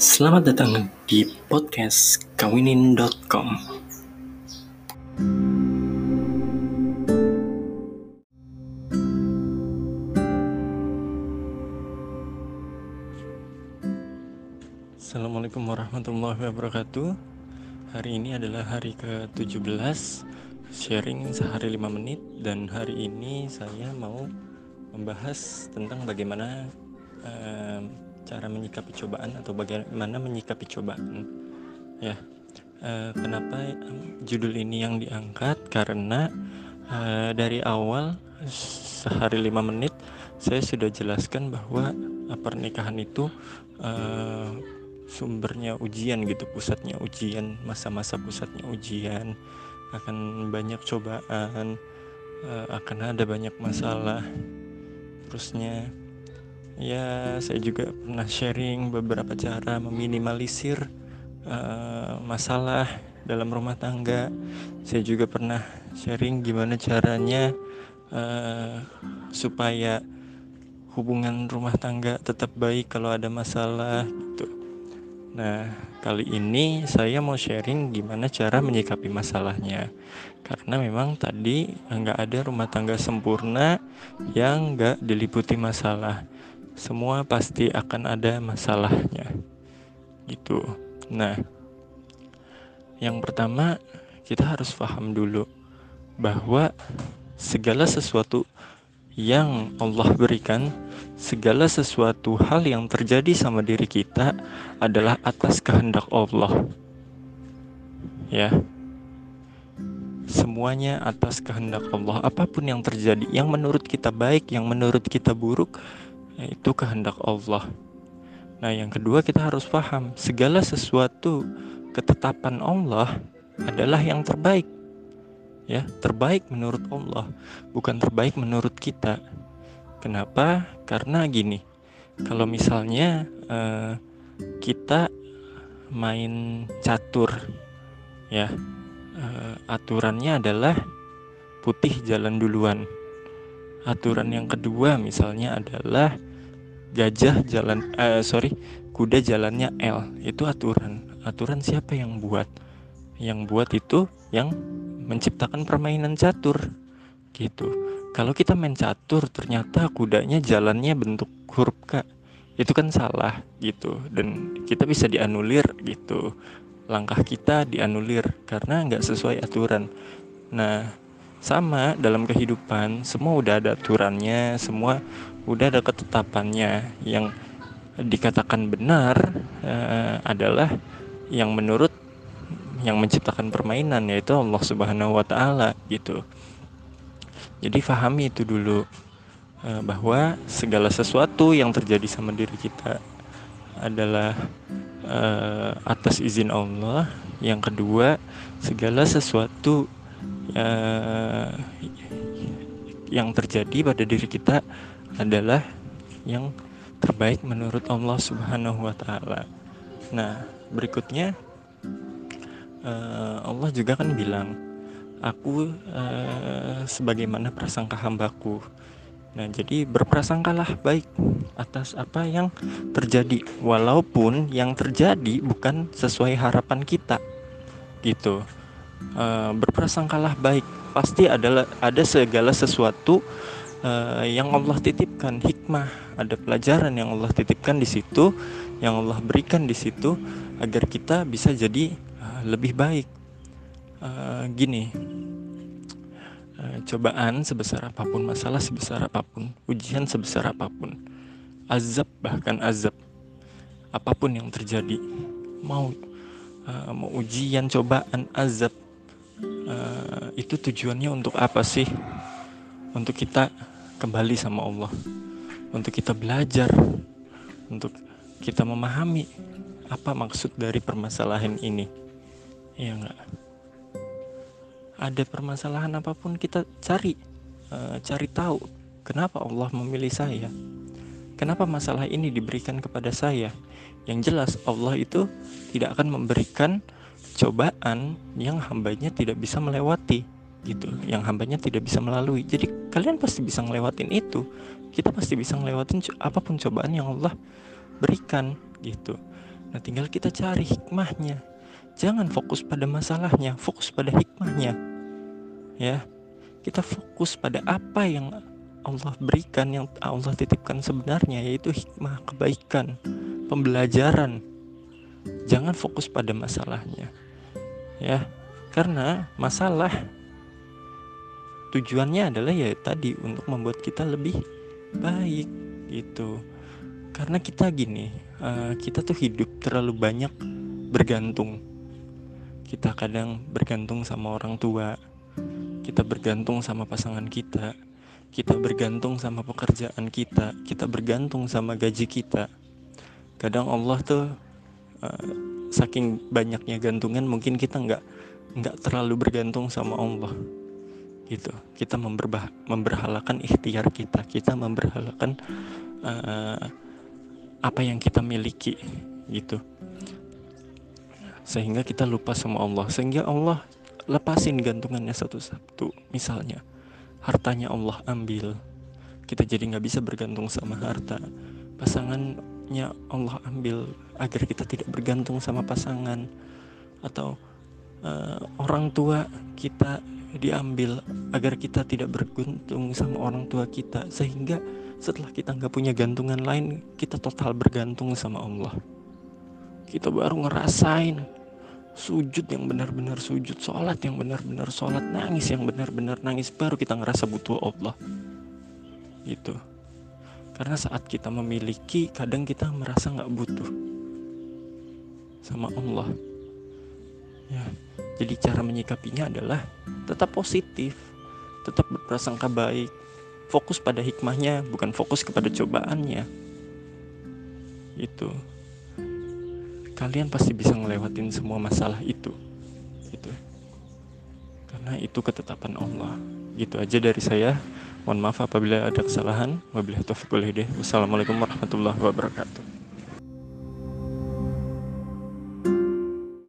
Selamat datang di podcast kawinin.com. Assalamualaikum warahmatullahi wabarakatuh. Hari ini adalah hari ke-17 sharing sehari 5 menit dan hari ini saya mau membahas tentang bagaimana uh, cara menyikapi cobaan atau bagaimana menyikapi cobaan. Ya, uh, kenapa judul ini yang diangkat? Karena uh, dari awal sehari 5 menit saya sudah jelaskan bahwa pernikahan itu uh, sumbernya ujian gitu pusatnya ujian masa-masa pusatnya ujian akan banyak cobaan akan ada banyak masalah terusnya ya saya juga pernah sharing beberapa cara meminimalisir uh, masalah dalam rumah tangga saya juga pernah sharing gimana caranya uh, supaya hubungan rumah tangga tetap baik kalau ada masalah gitu Nah, kali ini saya mau sharing gimana cara menyikapi masalahnya. Karena memang tadi nggak ada rumah tangga sempurna yang nggak diliputi masalah. Semua pasti akan ada masalahnya. Gitu. Nah, yang pertama kita harus paham dulu bahwa segala sesuatu yang Allah berikan segala sesuatu hal yang terjadi sama diri kita adalah atas kehendak Allah. Ya. Semuanya atas kehendak Allah. Apa pun yang terjadi, yang menurut kita baik, yang menurut kita buruk, itu kehendak Allah. Nah, yang kedua kita harus paham, segala sesuatu ketetapan Allah adalah yang terbaik. Ya, terbaik menurut Allah, bukan terbaik menurut kita. Kenapa? Karena gini, kalau misalnya uh, kita main catur, ya uh, aturannya adalah putih jalan duluan. Aturan yang kedua misalnya adalah gajah jalan, uh, sorry, kuda jalannya L. Itu aturan. Aturan siapa yang buat? Yang buat itu yang menciptakan permainan catur, gitu kalau kita main catur ternyata kudanya jalannya bentuk huruf K itu kan salah gitu dan kita bisa dianulir gitu langkah kita dianulir karena nggak sesuai aturan nah sama dalam kehidupan semua udah ada aturannya semua udah ada ketetapannya yang dikatakan benar uh, adalah yang menurut yang menciptakan permainan yaitu Allah Subhanahu wa taala gitu jadi fahami itu dulu uh, bahwa segala sesuatu yang terjadi sama diri kita adalah uh, atas izin Allah. Yang kedua, segala sesuatu uh, yang terjadi pada diri kita adalah yang terbaik menurut Allah Subhanahu wa taala. Nah, berikutnya uh, Allah juga kan bilang aku uh, sebagaimana prasangka hambaku. Nah, jadi berprasangkalah baik atas apa yang terjadi, walaupun yang terjadi bukan sesuai harapan kita, gitu. Uh, berprasangkalah baik, pasti adalah ada segala sesuatu uh, yang Allah titipkan. Hikmah, ada pelajaran yang Allah titipkan di situ, yang Allah berikan di situ, agar kita bisa jadi uh, lebih baik. Uh, gini cobaan sebesar apa pun masalah sebesar apa pun ujian sebesar apa pun azab bahkan azab apa pun yang terjadi mau uh, mau ujian cobaan azab uh, itu tujuannya untuk apa sih? Untuk kita kembali sama Allah. Untuk kita belajar. Untuk kita memahami apa maksud dari permasalahan ini. Ya enggak ada permasalahan apa pun kita cari. Uh, cari tahu kenapa Allah memilih saya? Kenapa masalah ini diberikan kepada saya? Yang jelas Allah itu tidak akan memberikan cobaan yang hambanya tidak bisa melewati gitu. Yang hambanya tidak bisa melalui. Jadi kalian pasti bisa ngelewatin itu. Kita pasti bisa ngelewatin apa pun cobaan yang Allah berikan gitu. Nah tinggal kita cari hikmahnya. Jangan fokus pada masalahnya fokus pada hikmahnya. Ya kita fokus pada apa yang Allah berikan yang Allah titipkan sebenarnya yaitu hikmah kebaikan pembelajaran. Jangan fokus pada masalahnya ya karena masalah tujuannya adalah ya tadi untuk membuat kita lebih baik gitu. Karena kita gini uh, kita tuh hidup terlalu banyak bergantung. Kita kadang bergantung sama orang tua kita bergantung sama pasangan kita kita bergantung sama pekerjaan kita kita bergantung sama gaji kita. Kadang Allah tuh uh, saking banyaknya gantungan mungkin kita nggak nggak terlalu bergantung sama Allah. Gitu. Kita memberbah memberhalakan ikhtiar kita. Kita memberhalakan uh, apa yang kita miliki. Gitu. Sehingga kita lupa sama Allah. Sehingga Allah lepasin gantungannya satu-satu. Misalnya hartanya Allah ambil. Kita jadi nggak bisa bergantung sama harta pasangannya Allah ambil agar kita tidak bergantung sama pasangan atau uh, orang tua kita diambil agar kita tidak bergantung sama orang tua kita sehingga setelah kita nggak punya gantungan lain kita total bergantung sama Allah kita baru ngerasain sujud yang benar-benar sujud, sholat yang benar-benar sholat, nangis yang benar-benar nangis, baru kita ngerasa butuh Allah. Gitu. Karena saat kita memiliki, kadang kita merasa nggak butuh sama Allah. Ya, jadi cara menyikapinya adalah tetap positif, tetap berprasangka baik, fokus pada hikmahnya, bukan fokus kepada cobaannya. Itu kalian pasti bisa ngelewatin semua masalah itu gitu karena itu ketetapan Allah. Gitu aja dari saya. Mohon maaf apabila ada kesalahan. Wabillahi taufiq wassalamualaikum warahmatullahi wabarakatuh